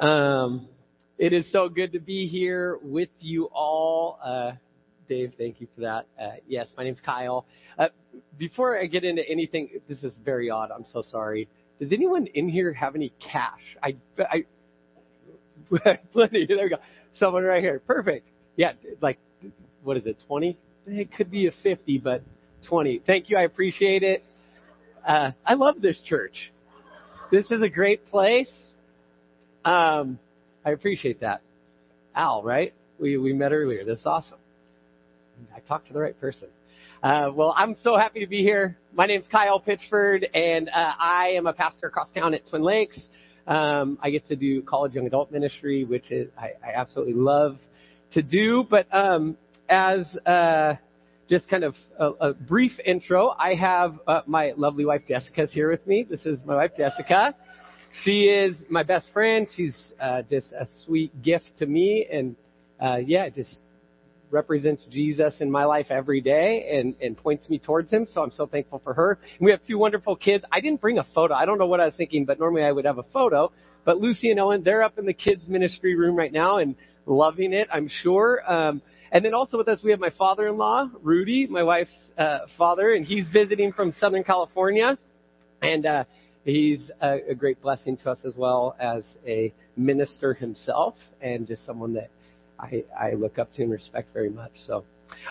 Um, it is so good to be here with you all. Uh, Dave, thank you for that. Uh, yes, my name's Kyle. Uh, before I get into anything, this is very odd. I'm so sorry. Does anyone in here have any cash? I, I, plenty. There we go. Someone right here. Perfect. Yeah, like, what is it? 20? It could be a 50, but 20. Thank you. I appreciate it. Uh, I love this church. This is a great place. Um, I appreciate that. Al, right? We, we met earlier. That's awesome. I talked to the right person. Uh, well, I'm so happy to be here. My name's Kyle Pitchford, and uh, I am a pastor across town at Twin Lakes. Um, I get to do college young adult ministry, which is I, I absolutely love to do. But um, as uh, just kind of a, a brief intro, I have uh, my lovely wife Jessica's here with me. This is my wife Jessica. She is my best friend. She's uh, just a sweet gift to me, and uh, yeah, just represents Jesus in my life every day and, and points me towards him. So I'm so thankful for her. And we have two wonderful kids. I didn't bring a photo. I don't know what I was thinking, but normally I would have a photo. But Lucy and Owen, they're up in the kids ministry room right now and loving it, I'm sure. Um, and then also with us, we have my father-in-law, Rudy, my wife's uh, father, and he's visiting from Southern California. And uh, he's a, a great blessing to us as well as a minister himself and just someone that I, I look up to and respect very much. So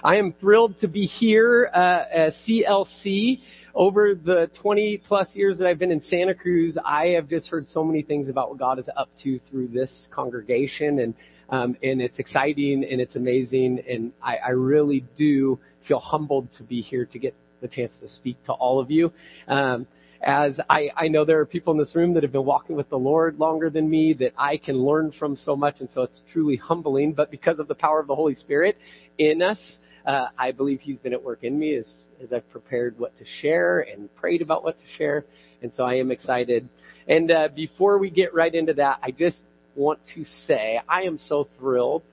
I am thrilled to be here uh, at CLC. Over the 20 plus years that I've been in Santa Cruz, I have just heard so many things about what God is up to through this congregation, and um, and it's exciting and it's amazing, and I, I really do feel humbled to be here to get the chance to speak to all of you. Um, as I, I know there are people in this room that have been walking with the Lord longer than me that I can learn from so much, and so it's truly humbling. But because of the power of the Holy Spirit in us, uh, I believe He's been at work in me as, as I've prepared what to share and prayed about what to share. And so I am excited. And uh, before we get right into that, I just want to say I am so thrilled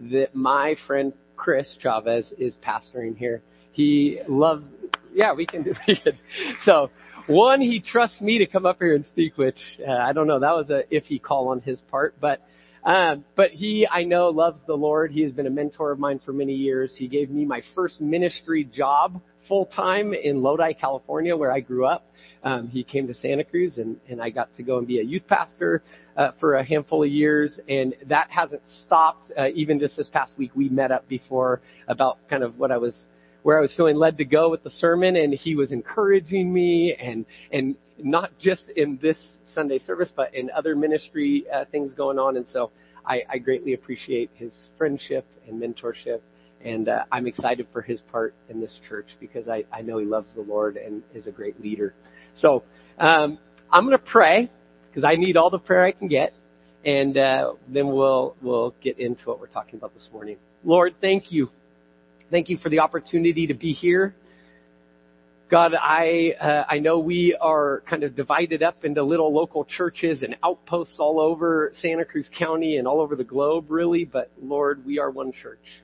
that my friend Chris Chavez is pastoring here. He loves, yeah, we can do it. So one, he trusts me to come up here and speak, which uh, I don't know. That was a iffy call on his part, but um, but he, I know, loves the Lord. He has been a mentor of mine for many years. He gave me my first ministry job full time in Lodi, California, where I grew up. Um, he came to Santa Cruz, and, and I got to go and be a youth pastor uh, for a handful of years, and that hasn't stopped. Uh, even just this past week, we met up before about kind of what I was where I was feeling led to go with the sermon, and he was encouraging me, and and not just in this Sunday service, but in other ministry uh, things going on. And so I, I greatly appreciate his friendship and mentorship, and uh, I'm excited for his part in this church because I, I know he loves the Lord and is a great leader. So um, I'm going to pray because I need all the prayer I can get, and uh, then we'll we'll get into what we're talking about this morning. Lord, thank you Thank you for the opportunity to be here. God, I uh, I know we are kind of divided up into little local churches and outposts all over Santa Cruz County and all over the globe, really. But Lord, we are one church.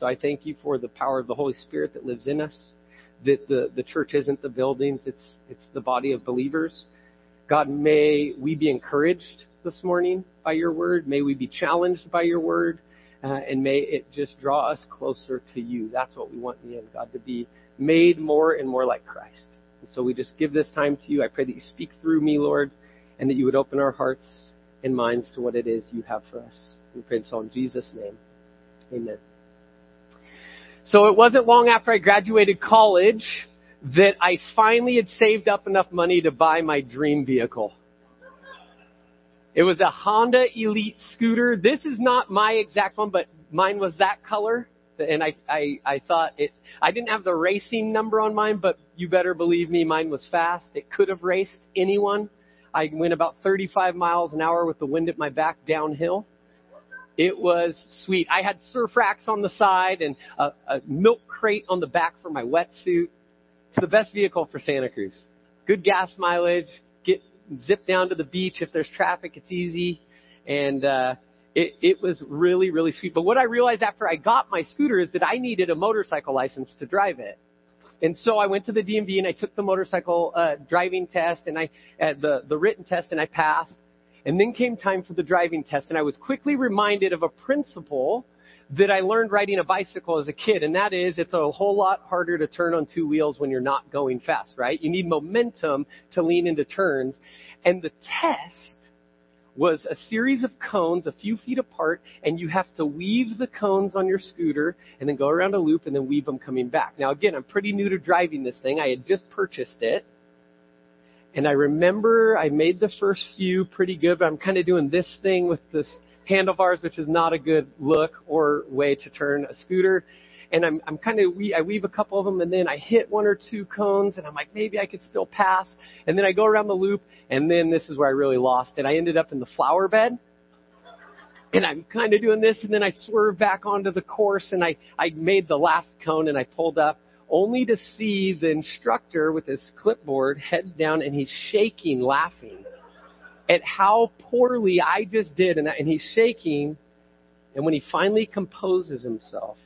So I thank you for the power of the Holy Spirit that lives in us. That the the church isn't the buildings; it's it's the body of believers. God, may we be encouraged this morning by your word. May we be challenged by your word. Uh, and may it just draw us closer to you. That's what we want in the end, God, to be made more and more like Christ. And so we just give this time to you. I pray that you speak through me, Lord, and that you would open our hearts and minds to what it is you have for us. We pray this all in Jesus' name. Amen. So it wasn't long after I graduated college that I finally had saved up enough money to buy my dream vehicle. It was a Honda Elite scooter. This is not my exact one, but mine was that color. And I, I, I thought it, I didn't have the racing number on mine, but you better believe me, mine was fast. It could have raced anyone. I went about 35 miles an hour with the wind at my back downhill. It was sweet. I had surf racks on the side and a, a milk crate on the back for my wetsuit. It's the best vehicle for Santa Cruz. Good gas mileage, zip down to the beach. If there's traffic, it's easy. And, uh, it, it was really, really sweet. But what I realized after I got my scooter is that I needed a motorcycle license to drive it. And so I went to the DMV and I took the motorcycle uh, driving test and I uh, the the written test and I passed. And then came time for the driving test, and I was quickly reminded of a principle that I learned riding a bicycle as a kid, and that is it's a whole lot harder to turn on two wheels when you're not going fast, right? You need momentum to lean into turns. And the test was a series of cones a few feet apart, and you have to weave the cones on your scooter and then go around a loop and then weave them coming back. Now, again, I'm pretty new to driving this thing. I had just purchased it. And I remember I made the first few pretty good, but I'm kind of doing this thing with this handlebars, which is not a good look or way to turn a scooter. And I'm, I'm kind of, we, I weave a couple of them and then I hit one or two cones and I'm like, maybe I could still pass. And then I go around the loop and then this is where I really lost it. I ended up in the flower bed and I'm kind of doing this and then I swerve back onto the course and I, I made the last cone and I pulled up only to see the instructor with his clipboard head down and he's shaking laughing at how poorly I just did. And, and he's shaking. And when he finally composes himself,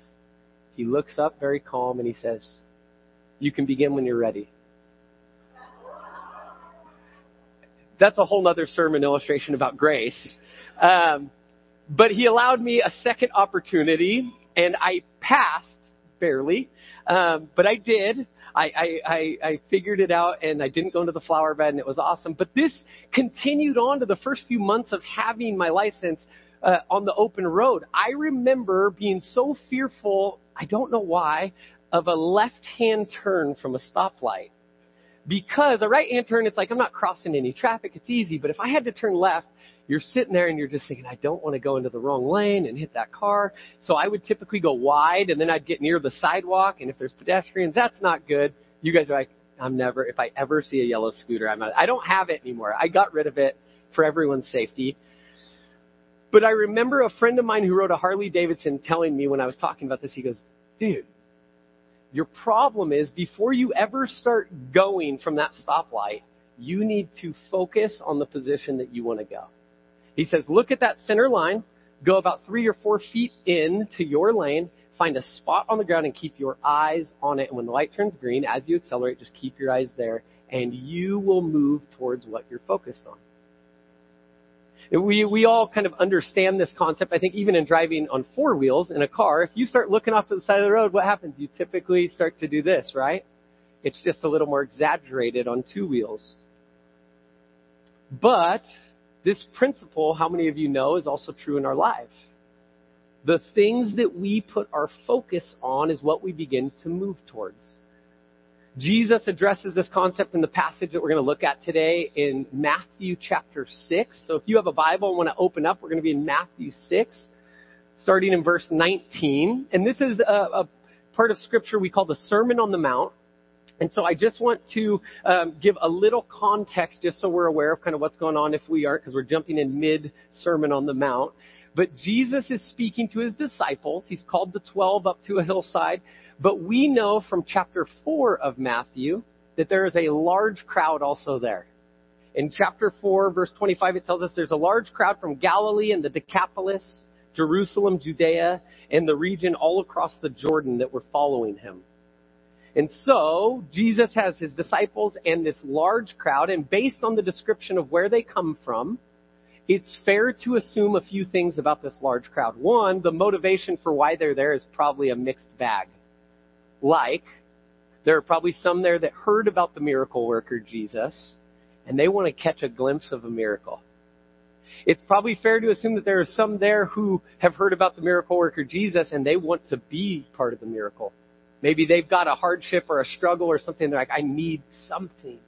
he looks up very calm and he says, You can begin when you're ready. That's a whole other sermon illustration about grace. Um, but he allowed me a second opportunity, and I passed barely, um, but I did. I, I, I, I figured it out and I didn't go into the flower bed and it was awesome. But this continued on to the first few months of having my license uh, on the open road. I remember being so fearful, I don't know why, of a left hand turn from a stoplight. Because a right hand turn, it's like I'm not crossing any traffic, it's easy. But if I had to turn left, you're sitting there and you're just thinking, I don't want to go into the wrong lane and hit that car. So I would typically go wide and then I'd get near the sidewalk. And if there's pedestrians, that's not good. You guys are like, I'm never, if I ever see a yellow scooter, I'm not, I don't have it anymore. I got rid of it for everyone's safety. But I remember a friend of mine who rode a Harley Davidson telling me when I was talking about this, he goes, dude, your problem is before you ever start going from that stoplight, you need to focus on the position that you want to go. He says, look at that center line, go about three or four feet in to your lane, find a spot on the ground and keep your eyes on it. And when the light turns green, as you accelerate, just keep your eyes there and you will move towards what you're focused on. We, we all kind of understand this concept. I think even in driving on four wheels in a car, if you start looking off to the side of the road, what happens? You typically start to do this, right? It's just a little more exaggerated on two wheels. But this principle, how many of you know, is also true in our lives. The things that we put our focus on is what we begin to move towards. Jesus addresses this concept in the passage that we're going to look at today in Matthew chapter 6. So if you have a Bible and want to open up, we're going to be in Matthew 6, starting in verse 19. And this is a, a part of scripture we call the Sermon on the Mount. And so I just want to um, give a little context just so we're aware of kind of what's going on if we aren't, because we're jumping in mid Sermon on the Mount. But Jesus is speaking to his disciples. He's called the 12 up to a hillside. But we know from chapter 4 of Matthew that there is a large crowd also there. In chapter 4, verse 25, it tells us there's a large crowd from Galilee and the Decapolis, Jerusalem, Judea, and the region all across the Jordan that were following him. And so, Jesus has his disciples and this large crowd, and based on the description of where they come from, it's fair to assume a few things about this large crowd. One, the motivation for why they're there is probably a mixed bag. Like, there are probably some there that heard about the miracle worker Jesus, and they want to catch a glimpse of a miracle. It's probably fair to assume that there are some there who have heard about the miracle worker Jesus and they want to be part of the miracle. Maybe they've got a hardship or a struggle or something. They're like, I need something.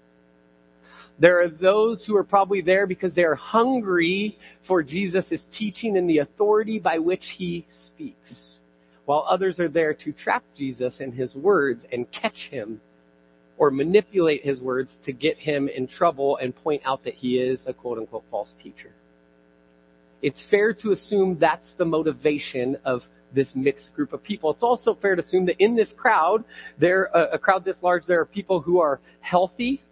There are those who are probably there because they are hungry for Jesus' teaching and the authority by which he speaks, while others are there to trap Jesus in his words and catch him or manipulate his words to get him in trouble and point out that he is a quote unquote false teacher. It's fair to assume that's the motivation of this mixed group of people. It's also fair to assume that in this crowd, there a crowd this large, there are people who are healthy,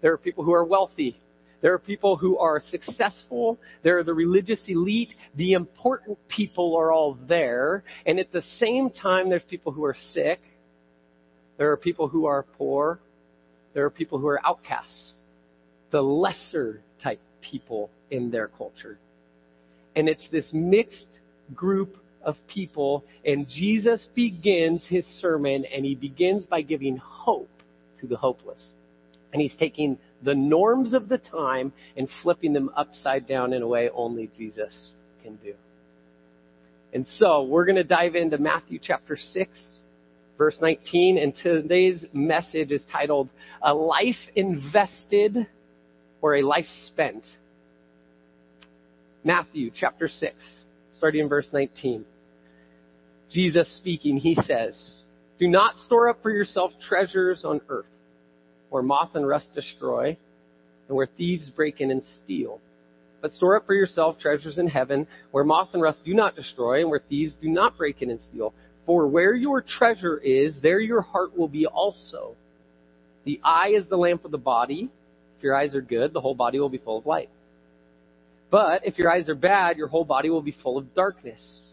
there are people who are wealthy, there are people who are successful. There are the religious elite. The important people are all there. And at the same time, there's people who are sick. There are people who are poor. There are people who are outcasts. The lesser type people in their culture. And it's this mixed group of people, and Jesus begins his sermon, and he begins by giving hope to the hopeless. And he's taking the norms of the time and flipping them upside down in a way only Jesus can do. And so we're going to dive into Matthew chapter 6, verse 19, and today's message is titled A Life Invested or a Life Spent. Matthew chapter 6, starting in verse 19. Jesus speaking, he says, Do not store up for yourself treasures on earth, where moth and rust destroy, and where thieves break in and steal. But store up for yourself treasures in heaven, where moth and rust do not destroy, and where thieves do not break in and steal. For where your treasure is, there your heart will be also. The eye is the lamp of the body. If your eyes are good, the whole body will be full of light. But if your eyes are bad, your whole body will be full of darkness.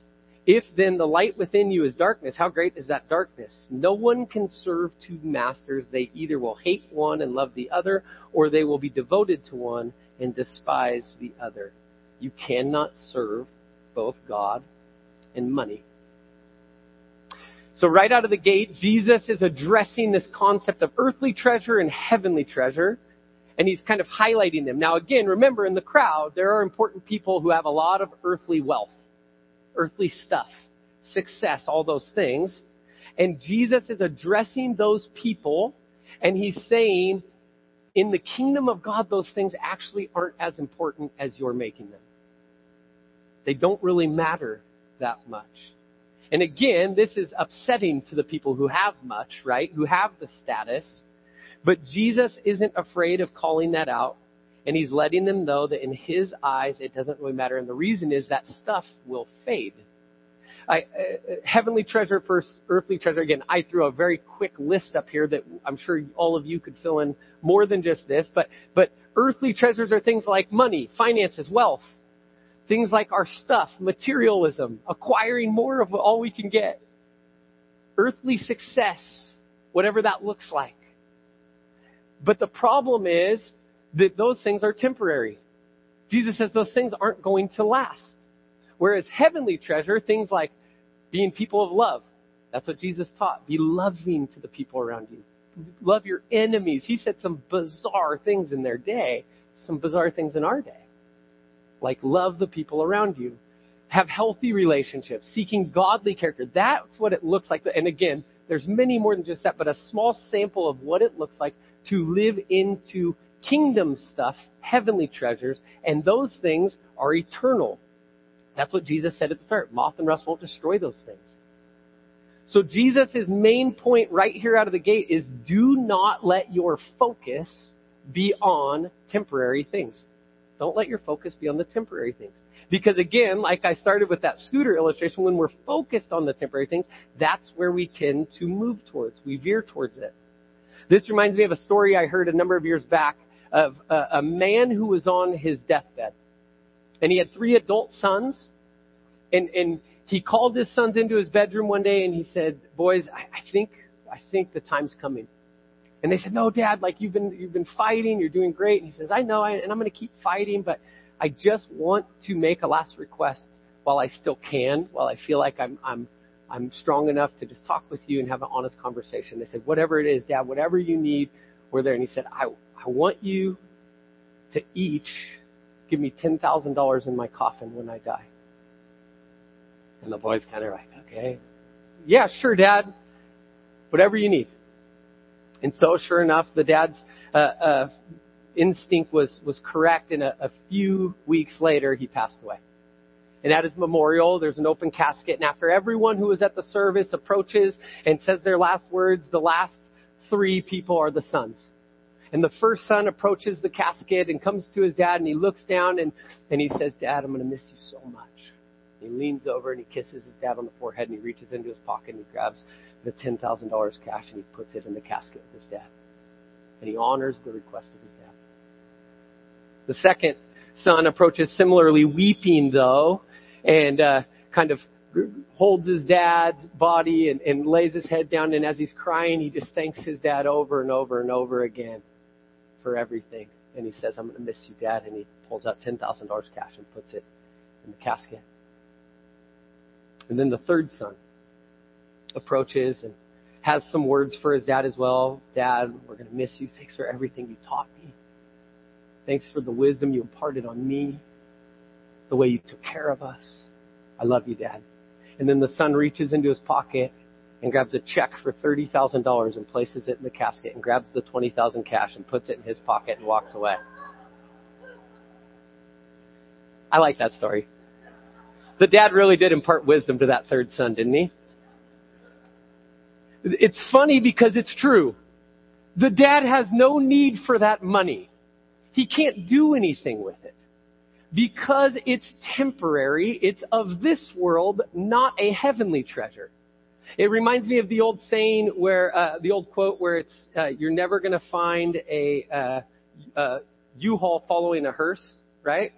If then the light within you is darkness, how great is that darkness? No one can serve two masters. They either will hate one and love the other, or they will be devoted to one and despise the other. You cannot serve both God and money. So right out of the gate, Jesus is addressing this concept of earthly treasure and heavenly treasure, and he's kind of highlighting them. Now again, remember in the crowd, there are important people who have a lot of earthly wealth earthly stuff, success, all those things. And Jesus is addressing those people and he's saying, in the kingdom of God, those things actually aren't as important as you're making them. They don't really matter that much. And again, this is upsetting to the people who have much, right? Who have the status. But Jesus isn't afraid of calling that out. And he's letting them know that in his eyes, it doesn't really matter. And the reason is that stuff will fade. I, uh, heavenly treasure versus earthly treasure. Again, I threw a very quick list up here that I'm sure all of you could fill in more than just this. But, but earthly treasures are things like money, finances, wealth. Things like our stuff, materialism, acquiring more of all we can get. Earthly success, whatever that looks like. But the problem is that those things are temporary. Jesus says those things aren't going to last. Whereas heavenly treasure, things like being people of love, that's what Jesus taught. Be loving to the people around you. Love your enemies. He said some bizarre things in their day, some bizarre things in our day. Like love the people around you. Have healthy relationships, seeking godly character. That's what it looks like. And again, there's many more than just that, but a small sample of what it looks like to live into kingdom stuff, heavenly treasures, and those things are eternal. That's what Jesus said at the start. Moth and rust won't destroy those things. So Jesus' main point right here out of the gate is do not let your focus be on temporary things. Don't let your focus be on the temporary things. Because again, like I started with that scooter illustration, when we're focused on the temporary things, that's where we tend to move towards. We veer towards it. This reminds me of a story I heard a number of years back of a, a man who was on his deathbed. And he had three adult sons. And, and he called his sons into his bedroom one day and he said, boys, I, I think, I think the time's coming. And they said, no, dad, like you've been, you've been fighting, you're doing great. And he says, I know, and I'm going to keep fighting, but I just want to make a last request while I still can, while I feel like I'm, I'm, I'm strong enough to just talk with you and have an honest conversation. They said, whatever it is, dad, whatever you need, we're there. And he said, I, I want you to each give me $10,000 in my coffin when I die. And the boy's kind of like, okay. Yeah, sure, dad. Whatever you need. And so, sure enough, the dad's uh, uh, instinct was, was correct, and a, a few weeks later, he passed away. And at his memorial, there's an open casket, and after everyone who was at the service approaches and says their last words, the last three people are the sons. And the first son approaches the casket and comes to his dad and he looks down and, and he says, Dad, I'm going to miss you so much. He leans over and he kisses his dad on the forehead and he reaches into his pocket and he grabs the $10,000 cash and he puts it in the casket with his dad. And he honors the request of his dad. The second son approaches similarly, weeping though, and uh, kind of holds his dad's body and, and lays his head down. And as he's crying, he just thanks his dad over and over and over again for everything. and he says, I'm going to miss you, Dad. And he pulls out $10,000 cash and puts it in the casket. And then the third son approaches and has some words for his dad as well. Dad, we're going to miss you. Thanks for everything you taught me. Thanks for the wisdom you imparted on me, the way you took care of us. I love you, Dad. And then the son reaches into his pocket and grabs a check for $30,000 and places it in the casket and grabs the 20,000 cash and puts it in his pocket and walks away. I like that story. The dad really did impart wisdom to that third son, didn't he? It's funny because it's true. The dad has no need for that money. He can't do anything with it. Because it's temporary, it's of this world, not a heavenly treasure. It reminds me of the old saying where, uh, the old quote where it's, uh, you're never going to find a, uh, U-Haul following a hearse, right?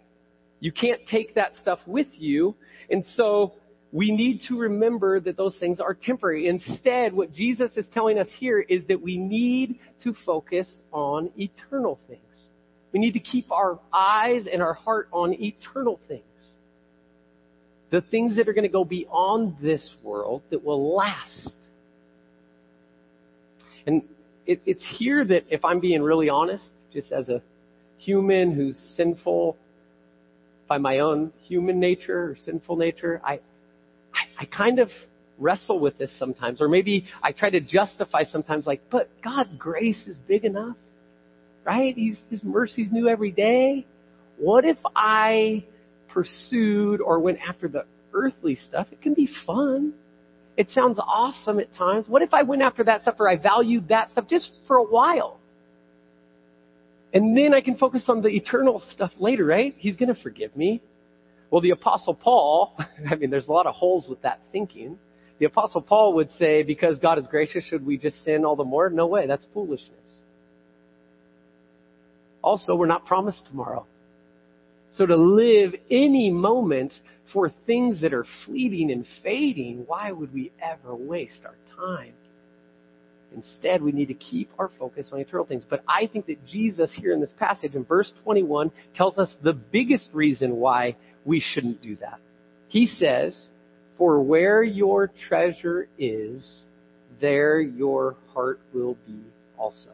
You can't take that stuff with you. And so we need to remember that those things are temporary. Instead, what Jesus is telling us here is that we need to focus on eternal things. We need to keep our eyes and our heart on eternal things the things that are going to go beyond this world that will last. And it, it's here that, if I'm being really honest, just as a human who's sinful by my own human nature or sinful nature, I, I, I kind of wrestle with this sometimes. Or maybe I try to justify sometimes, like, but God's grace is big enough, right? He's, His mercy's new every day. What if I pursued or went after the earthly stuff, it can be fun. It sounds awesome at times. What if I went after that stuff or I valued that stuff just for a while? And then I can focus on the eternal stuff later, right? He's going to forgive me. Well, the Apostle Paul, I mean, there's a lot of holes with that thinking. The Apostle Paul would say, because God is gracious, should we just sin all the more? No way. That's foolishness. Also, we're not promised tomorrow. So to live any moment for things that are fleeting and fading, why would we ever waste our time? Instead, we need to keep our focus on eternal things. But I think that Jesus here in this passage in verse 21 tells us the biggest reason why we shouldn't do that. He says, For where your treasure is, there your heart will be also.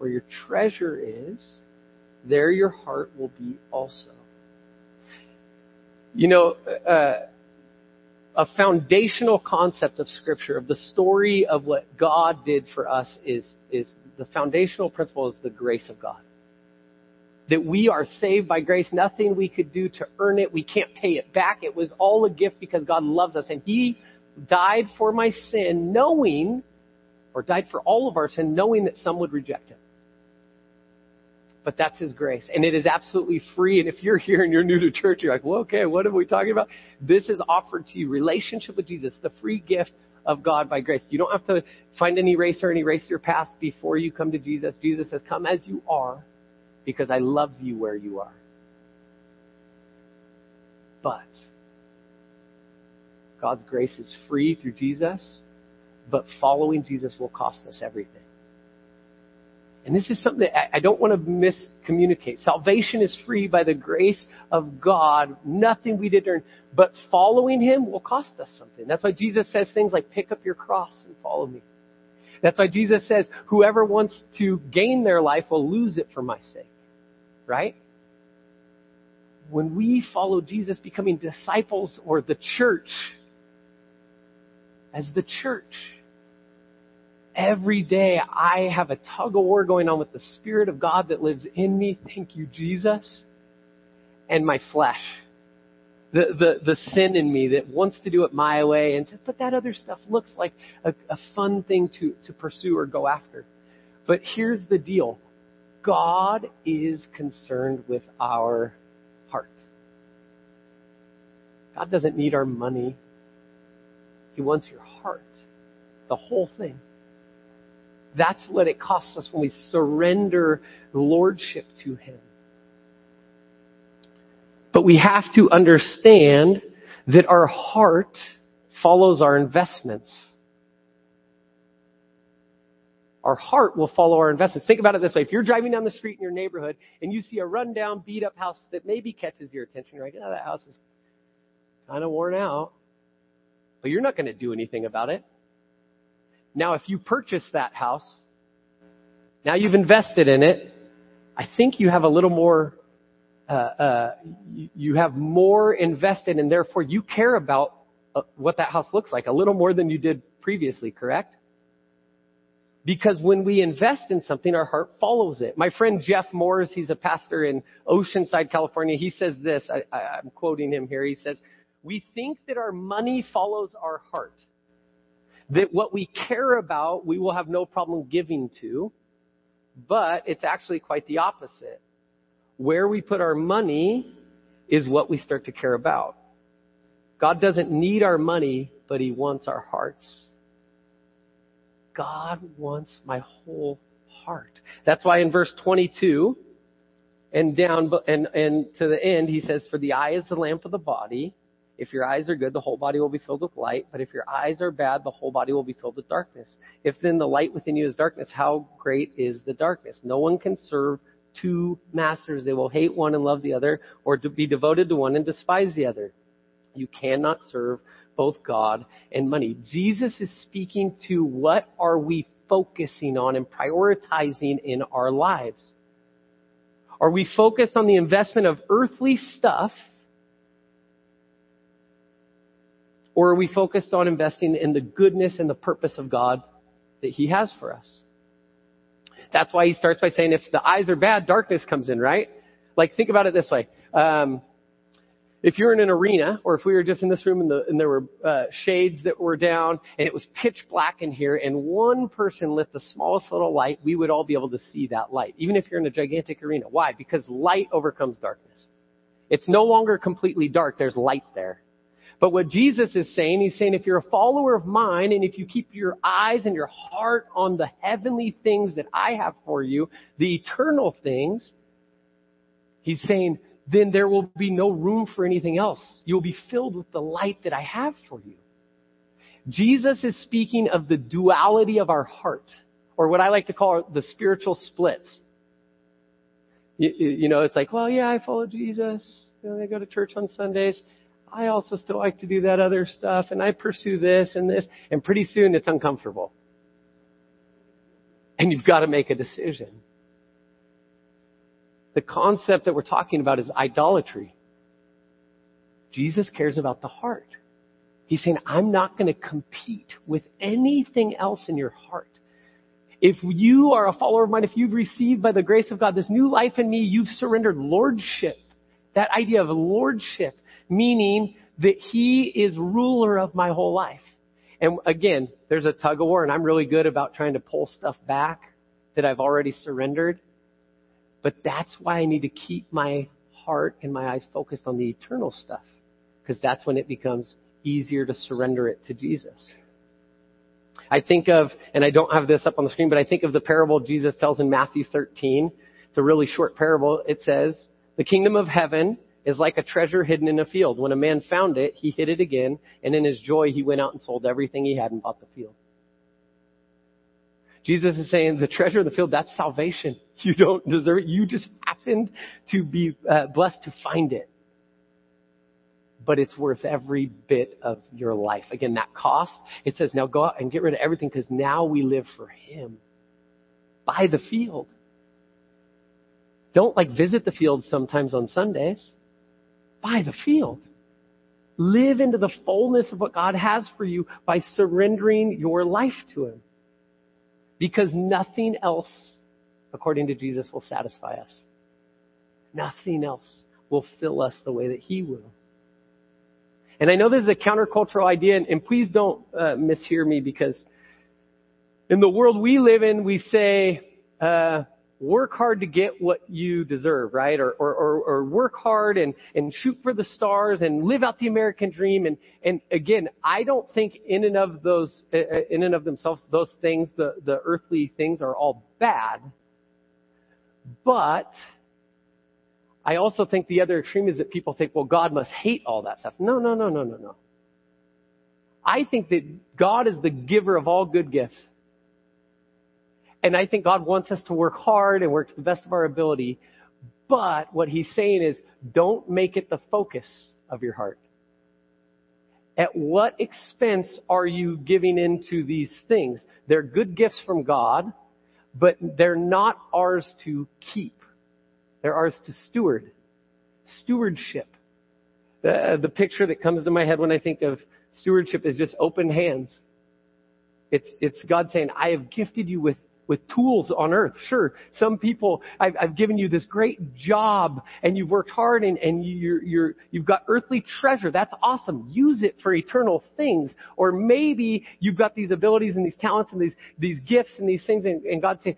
Where your treasure is, there your heart will be also. You know, uh, a foundational concept of Scripture, of the story of what God did for us, is, is the foundational principle is the grace of God. That we are saved by grace, nothing we could do to earn it, we can't pay it back. It was all a gift because God loves us, and He died for my sin, knowing, or died for all of our sin, knowing that some would reject Him but that's His grace. And it is absolutely free. And if you're here and you're new to church, you're like, well, okay, what are we talking about? This is offered to you. Relationship with Jesus, the free gift of God by grace. You don't have to find any eraser and erase your past before you come to Jesus. Jesus says, come as you are because I love you where you are. But God's grace is free through Jesus, but following Jesus will cost us everything. And this is something that I don't want to miscommunicate. Salvation is free by the grace of God. Nothing we did earn. But following Him will cost us something. That's why Jesus says things like, pick up your cross and follow me. That's why Jesus says, whoever wants to gain their life will lose it for my sake. Right? When we follow Jesus becoming disciples or the church, as the church, Every day I have a tug of war going on with the Spirit of God that lives in me. Thank you, Jesus. And my flesh. The, the, the sin in me that wants to do it my way and says, but that other stuff looks like a, a fun thing to, to pursue or go after. But here's the deal. God is concerned with our heart. God doesn't need our money. He wants your heart. The whole thing. That's what it costs us when we surrender lordship to Him. But we have to understand that our heart follows our investments. Our heart will follow our investments. Think about it this way. If you're driving down the street in your neighborhood and you see a rundown, beat up house that maybe catches your attention, you're like, oh, that house is kind of worn out. But you're not going to do anything about it. Now, if you purchase that house, now you've invested in it, I think you have a little more, uh, uh, you have more invested and therefore you care about uh, what that house looks like a little more than you did previously, correct? Because when we invest in something, our heart follows it. My friend Jeff Moores, he's a pastor in Oceanside, California. He says this, I, I, I'm quoting him here. He says, we think that our money follows our heart. That what we care about, we will have no problem giving to. But it's actually quite the opposite. Where we put our money is what we start to care about. God doesn't need our money, but He wants our hearts. God wants my whole heart. That's why in verse 22 and down and, and to the end, he says, For the eye is the lamp of the body. If your eyes are good, the whole body will be filled with light. But if your eyes are bad, the whole body will be filled with darkness. If then the light within you is darkness, how great is the darkness? No one can serve two masters. They will hate one and love the other, or be devoted to one and despise the other. You cannot serve both God and money. Jesus is speaking to what are we focusing on and prioritizing in our lives? Are we focused on the investment of earthly stuff? Or are we focused on investing in the goodness and the purpose of God that He has for us? That's why He starts by saying if the eyes are bad, darkness comes in, right? Like think about it this way. Um, if you're in an arena, or if we were just in this room and, the, and there were uh, shades that were down, and it was pitch black in here, and one person lit the smallest little light, we would all be able to see that light, even if you're in a gigantic arena. Why? Because light overcomes darkness. It's no longer completely dark. There's light there. But what Jesus is saying, he's saying if you're a follower of mine and if you keep your eyes and your heart on the heavenly things that I have for you, the eternal things, he's saying then there will be no room for anything else. You will be filled with the light that I have for you. Jesus is speaking of the duality of our heart, or what I like to call the spiritual splits. You, you know, it's like, well, yeah, I follow Jesus. You know, I go to church on Sundays. I also still like to do that other stuff, and I pursue this and this, and pretty soon it's uncomfortable. And you've got to make a decision. The concept that we're talking about is idolatry. Jesus cares about the heart. He's saying, I'm not going to compete with anything else in your heart. If you are a follower of mine, if you've received by the grace of God this new life in me, you've surrendered lordship. That idea of lordship, meaning that He is ruler of my whole life. And again, there's a tug of war, and I'm really good about trying to pull stuff back that I've already surrendered. But that's why I need to keep my heart and my eyes focused on the eternal stuff. Because that's when it becomes easier to surrender it to Jesus. I think of, and I don't have this up on the screen, but I think of the parable Jesus tells in Matthew 13. It's a really short parable. It says, the kingdom of heaven is like a treasure hidden in a field. When a man found it, he hid it again, and in his joy he went out and sold everything he had and bought the field. Jesus is saying the treasure in the field, that's salvation. You don't deserve it. You just happened to be uh, blessed to find it. But it's worth every bit of your life. Again, that cost, it says now go out and get rid of everything because now we live for Him. Buy the field. Don't like visit the field sometimes on Sundays. Buy the field. Live into the fullness of what God has for you by surrendering your life to Him. Because nothing else, according to Jesus, will satisfy us. Nothing else will fill us the way that He will. And I know this is a countercultural idea, and, and please don't uh, mishear me because in the world we live in, we say, uh, work hard to get what you deserve, right? Or, or, or, or, work hard and, and shoot for the stars and live out the American dream. And, and again, I don't think in and of those, uh, uh, in and of themselves, those things, the, the earthly things are all bad. But I also think the other extreme is that people think, well, God must hate all that stuff. No, no, no, no, no, no. I think that God is the giver of all good gifts. And I think God wants us to work hard and work to the best of our ability. But what he's saying is don't make it the focus of your heart. At what expense are you giving into these things? They're good gifts from God, but they're not ours to keep. They're ours to steward. Stewardship. The, the picture that comes to my head when I think of stewardship is just open hands. It's, it's God saying, I have gifted you with with tools on earth. Sure, some people, I've, I've given you this great job and you've worked hard and, and you're, you're, you've got earthly treasure. That's awesome. Use it for eternal things. Or maybe you've got these abilities and these talents and these, these gifts and these things and, and God's saying,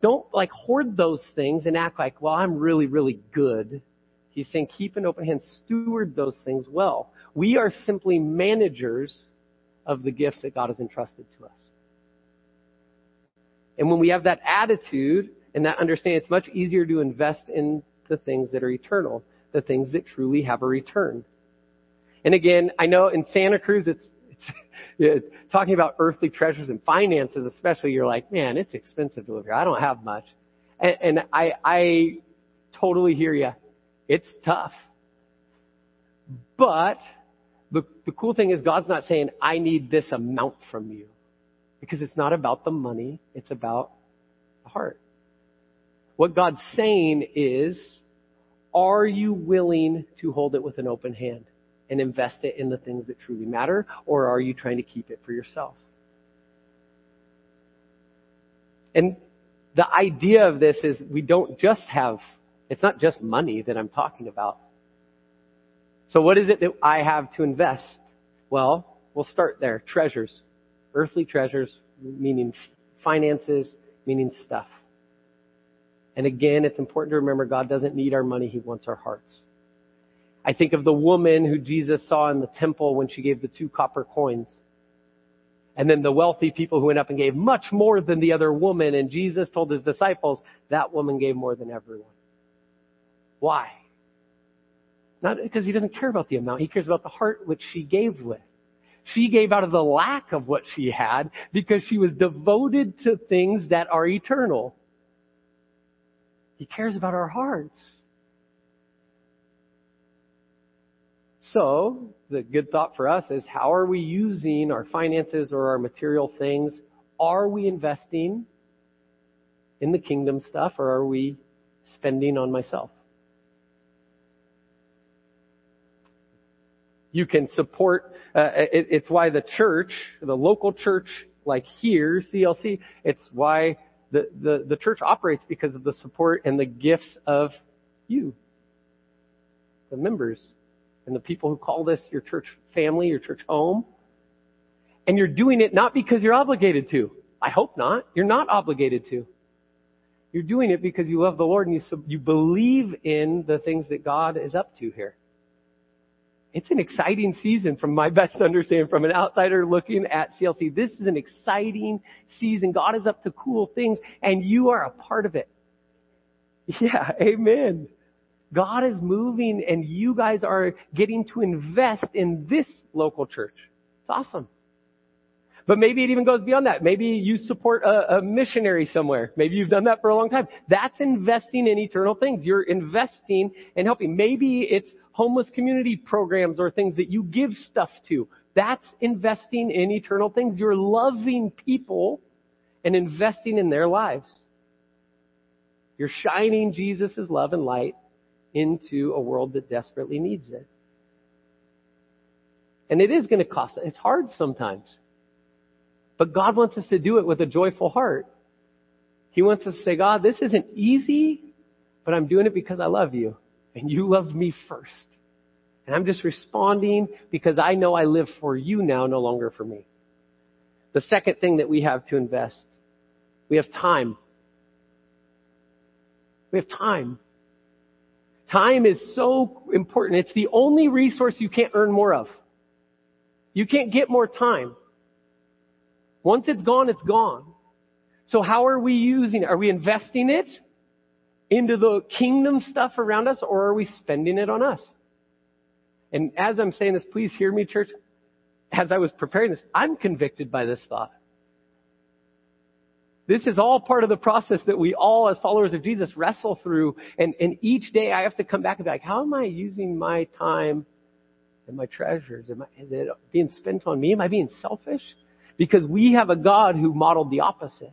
don't like hoard those things and act like, well, I'm really, really good. He's saying keep an open hand, steward those things well. We are simply managers of the gifts that God has entrusted to us. And when we have that attitude and that understanding, it's much easier to invest in the things that are eternal, the things that truly have a return. And again, I know in Santa Cruz, it's, it's talking about earthly treasures and finances, especially. You're like, man, it's expensive to live here. I don't have much, and, and I, I totally hear you. It's tough, but the, the cool thing is God's not saying, I need this amount from you. Because it's not about the money, it's about the heart. What God's saying is, are you willing to hold it with an open hand and invest it in the things that truly matter, or are you trying to keep it for yourself? And the idea of this is we don't just have, it's not just money that I'm talking about. So what is it that I have to invest? Well, we'll start there. Treasures earthly treasures, meaning finances, meaning stuff. And again, it's important to remember God doesn't need our money, He wants our hearts. I think of the woman who Jesus saw in the temple when she gave the two copper coins. And then the wealthy people who went up and gave much more than the other woman. And Jesus told his disciples, that woman gave more than everyone. Why? Not because he doesn't care about the amount. He cares about the heart which she gave with. She gave out of the lack of what she had because she was devoted to things that are eternal. He cares about our hearts. So, the good thought for us is how are we using our finances or our material things? Are we investing in the kingdom stuff or are we spending on myself? You can support, uh, it, it's why the church, the local church like here, CLC, it's why the, the, the church operates because of the support and the gifts of you, the members, and the people who call this your church family, your church home. And you're doing it not because you're obligated to. I hope not. You're not obligated to. You're doing it because you love the Lord and you, you believe in the things that God is up to here it's an exciting season from my best understanding from an outsider looking at CLC. This is an exciting season. God is up to cool things and you are a part of it. Yeah, amen. God is moving and you guys are getting to invest in this local church. It's awesome. But maybe it even goes beyond that. Maybe you support a, a, missionary somewhere. Maybe you've done that for a long time. That's investing in eternal things. You're investing and helping. Maybe it's homeless community programs or things that you give stuff to. That's investing in eternal things. You're loving people and investing in their lives. You're shining Jesus' love and light into a world that desperately needs it. And it is going to cost. It's hard sometimes. But God wants us to do it with a joyful heart. He wants us to say, God, this isn't easy, but I'm doing it because I love you. And you loved me first. And I'm just responding because I know I live for you now, no longer for me. The second thing that we have to invest, we have time. We have time. Time is so important. It's the only resource you can't earn more of. You can't get more time. Once it's gone, it's gone. So how are we using it? Are we investing it into the kingdom stuff around us or are we spending it on us? And as I'm saying this, please hear me, church. As I was preparing this, I'm convicted by this thought. This is all part of the process that we all, as followers of Jesus, wrestle through. And, and each day I have to come back and be like, how am I using my time and my treasures? Am I, is it being spent on me? Am I being selfish? Because we have a God who modeled the opposite.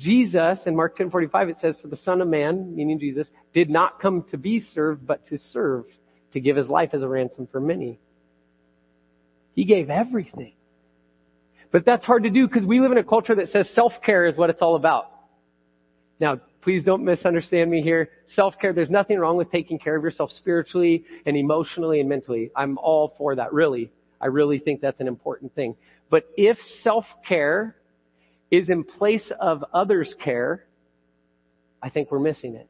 Jesus, in Mark 10:45, it says, "For the Son of Man, meaning Jesus, did not come to be served, but to serve, to give his life as a ransom for many." He gave everything. But that's hard to do because we live in a culture that says self-care is what it's all about. Now, please don't misunderstand me here. Self-care, there's nothing wrong with taking care of yourself spiritually and emotionally and mentally. I'm all for that, really. I really think that's an important thing. But if self-care is in place of others' care, I think we're missing it.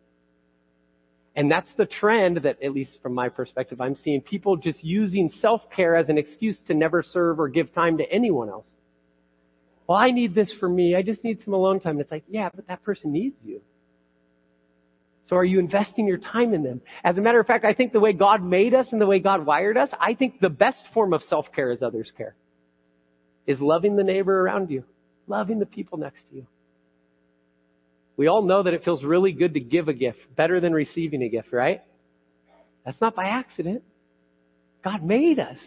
And that's the trend that, at least from my perspective, I'm seeing people just using self-care as an excuse to never serve or give time to anyone else. Well, I need this for me. I just need some alone time. And it's like, yeah, but that person needs you. So are you investing your time in them? As a matter of fact, I think the way God made us and the way God wired us, I think the best form of self-care is others' care. Is loving the neighbor around you. Loving the people next to you. We all know that it feels really good to give a gift, better than receiving a gift, right? That's not by accident. God made us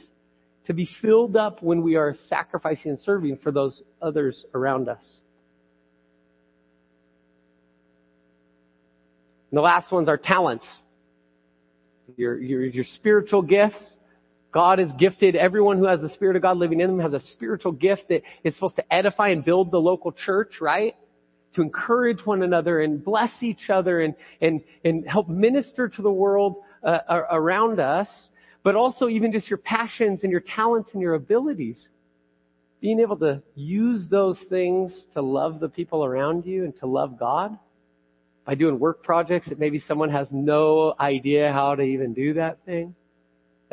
to be filled up when we are sacrificing and serving for those others around us. And the last one's our talents. Your, your, your spiritual gifts. God has gifted everyone who has the Spirit of God living in them has a spiritual gift that is supposed to edify and build the local church, right? to encourage one another and bless each other and, and, and help minister to the world uh, around us, but also even just your passions and your talents and your abilities. Being able to use those things to love the people around you and to love God by doing work projects that maybe someone has no idea how to even do that thing.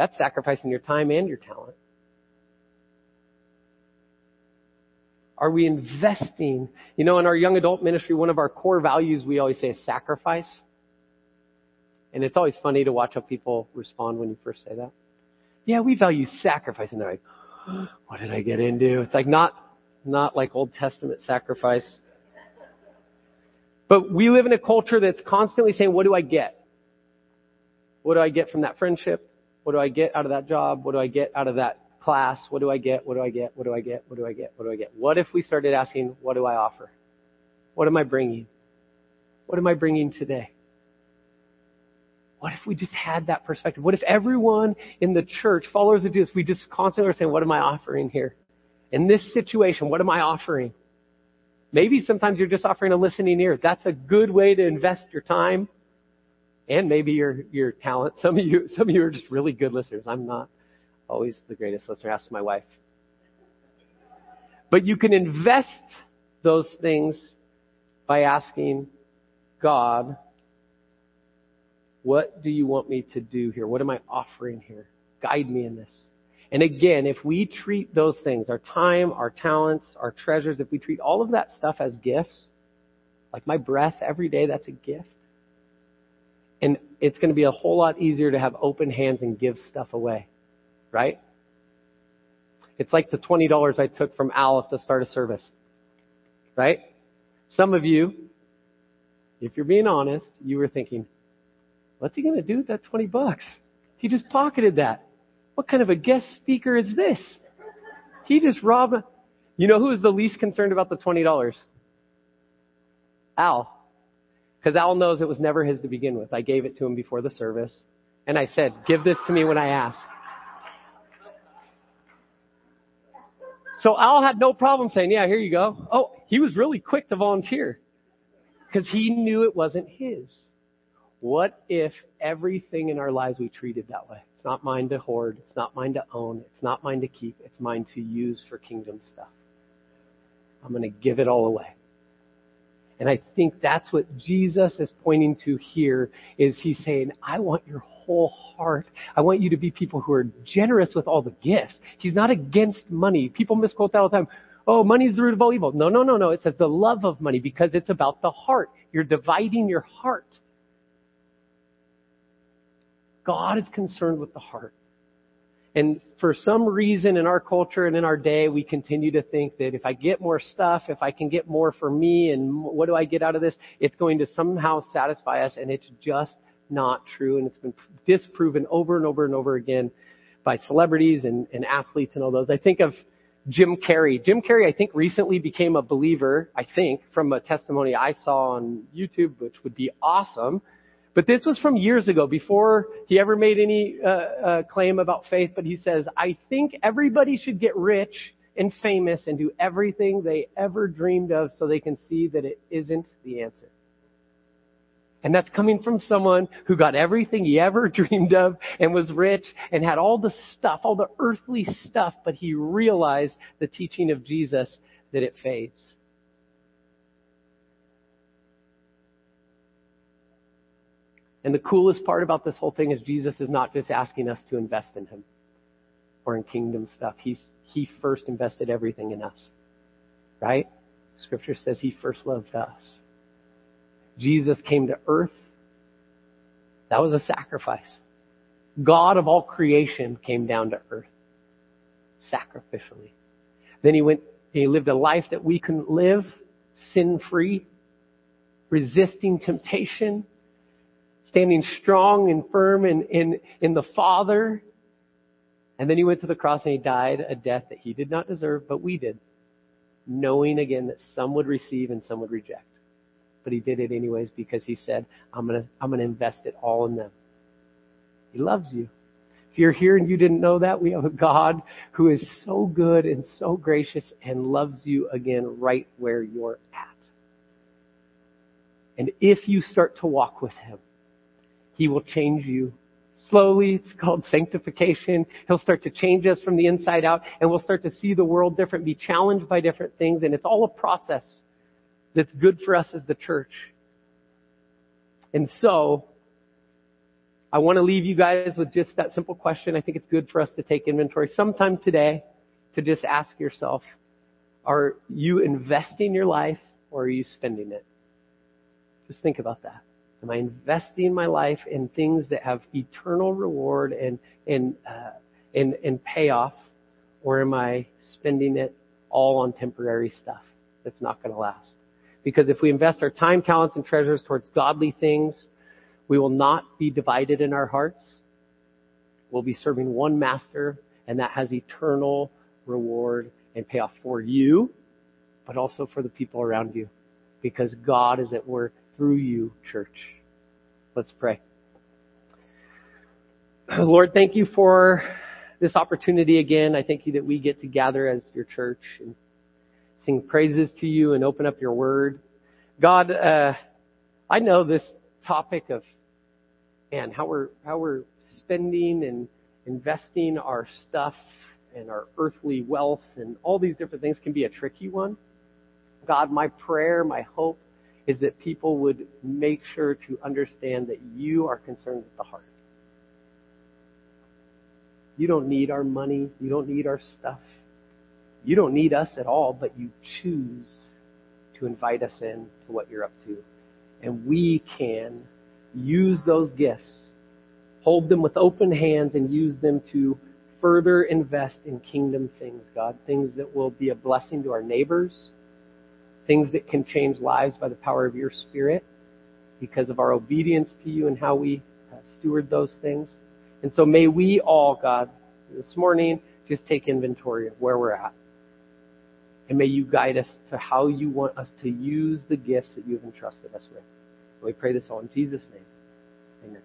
That's sacrificing your time and your talent. Are we investing? You know, in our young adult ministry, one of our core values we always say is sacrifice. And it's always funny to watch how people respond when you first say that. Yeah, we value sacrifice. And they're like, what did I get into? It's like not, not like Old Testament sacrifice. But we live in a culture that's constantly saying, what do I get? What do I get from that friendship? What do I get out of that job? What do I get out of that class, what do I get? What do I get? What do I get? What do I get? What do I get? What if we started asking, what do I offer? What am I bringing? What am I bringing today? What if we just had that perspective? What if everyone in the church, followers of Jesus, we just constantly are saying, what am I offering here? In this situation, what am I offering? Maybe sometimes you're just offering a listening ear. That's a good way to invest your time and maybe your, your talent. Some of you, some of you are just really good listeners. I'm not always the greatest listener. Ask my wife. But you can invest those things by asking God, what do you want me to do here? What am I offering here? Guide me in this. And again, if we treat those things, our time, our talents, our treasures, if we treat all of that stuff as gifts, like my breath every day, that's a gift. And it's going to be a whole lot easier to have open hands and give stuff away right? It's like the $20 I took from Al at the start of service, right? Some of you, if you're being honest, you were thinking, what's he going to do with that 20 bucks? He just pocketed that. What kind of a guest speaker is this? He just robbed. You know who is the least concerned about the $20? Al. Because Al knows it was never his to begin with. I gave it to him before the service. And I said, give this to me when I ask. So Al had no problem saying, yeah, here you go. Oh, he was really quick to volunteer because he knew it wasn't his. What if everything in our lives we treated that way? It's not mine to hoard. It's not mine to own. It's not mine to keep. It's mine to use for kingdom stuff. I'm going to give it all away. And I think that's what Jesus is pointing to here is he's saying, I want your whole heart. I want you to be people who are generous with all the gifts. He's not against money. People misquote that all the time. Oh, money is the root of all evil. No, no, no, no. It says the love of money because it's about the heart. You're dividing your heart. God is concerned with the heart. And for some reason in our culture and in our day, we continue to think that if I get more stuff, if I can get more for me, and what do I get out of this, it's going to somehow satisfy us, and it's just not true. And it's been disproven over and over and over again by celebrities and, and athletes and all those. I think of Jim Carrey. Jim Carrey, I think, recently became a believer, I think, from a testimony I saw on YouTube, which would be awesome. But this was from years ago, before he ever made any uh, uh, claim about faith. But he says, I think everybody should get rich and famous and do everything they ever dreamed of so they can see that it isn't the answer. And that's coming from someone who got everything he ever dreamed of and was rich and had all the stuff, all the earthly stuff, but he realized the teaching of Jesus that it fades. And the coolest part about this whole thing is Jesus is not just asking us to invest in him or in kingdom stuff. He's, he first invested everything in us. Right? Scripture says he first loved us. Jesus came to earth. That was a sacrifice. God of all creation came down to earth sacrificially. Then he went, he lived a life that we couldn't live, sin free, resisting temptation, standing strong and firm in, in, in the Father. And then he went to the cross and he died a death that he did not deserve, but we did. Knowing again that some would receive and some would reject. But he did it anyways because he said, I'm gonna, I'm gonna invest it all in them. He loves you. If you're here and you didn't know that, we have a God who is so good and so gracious and loves you again right where you're at. And if you start to walk with Him, He will change you slowly. It's called sanctification. He'll start to change us from the inside out and we'll start to see the world different, be challenged by different things. And it's all a process that's good for us as the church. And so, I want to leave you guys with just that simple question. I think it's good for us to take inventory sometime today to just ask yourself, are you investing your life or are you spending it? Just think about that. Am I investing my life in things that have eternal reward and, and, uh, and, and payoff or am I spending it all on temporary stuff that's not going to last? Because if we invest our time, talents, and treasures towards godly things, we will not be divided in our hearts. We'll be serving one master, and that has eternal reward and payoff for you, but also for the people around you. Because God is at work through you, church. Let's pray. Lord, thank you for this opportunity again. I thank you that we get to gather as your church and sing praises to you and open up your word. God, uh, I know this topic of, man, how we're, how we're spending and investing our stuff and our earthly wealth and all these different things can be a tricky one. God, my prayer, my hope is that people would make sure to understand that you are concerned with the heart. You don't need our money. You don't need our stuff. You don't need us at all, but you choose to invite us in to what you're up to. And we can use those gifts, hold them with open hands, and use them to further invest in kingdom things, God. Things that will be a blessing to our neighbors, things that can change lives by the power of your Spirit because of our obedience to you and how we uh, steward those things. And so may we all, God, this morning, just take inventory of where we're at. And may you guide us to how you want us to use the gifts that you have entrusted us with. And we pray this all in Jesus' name. Amen.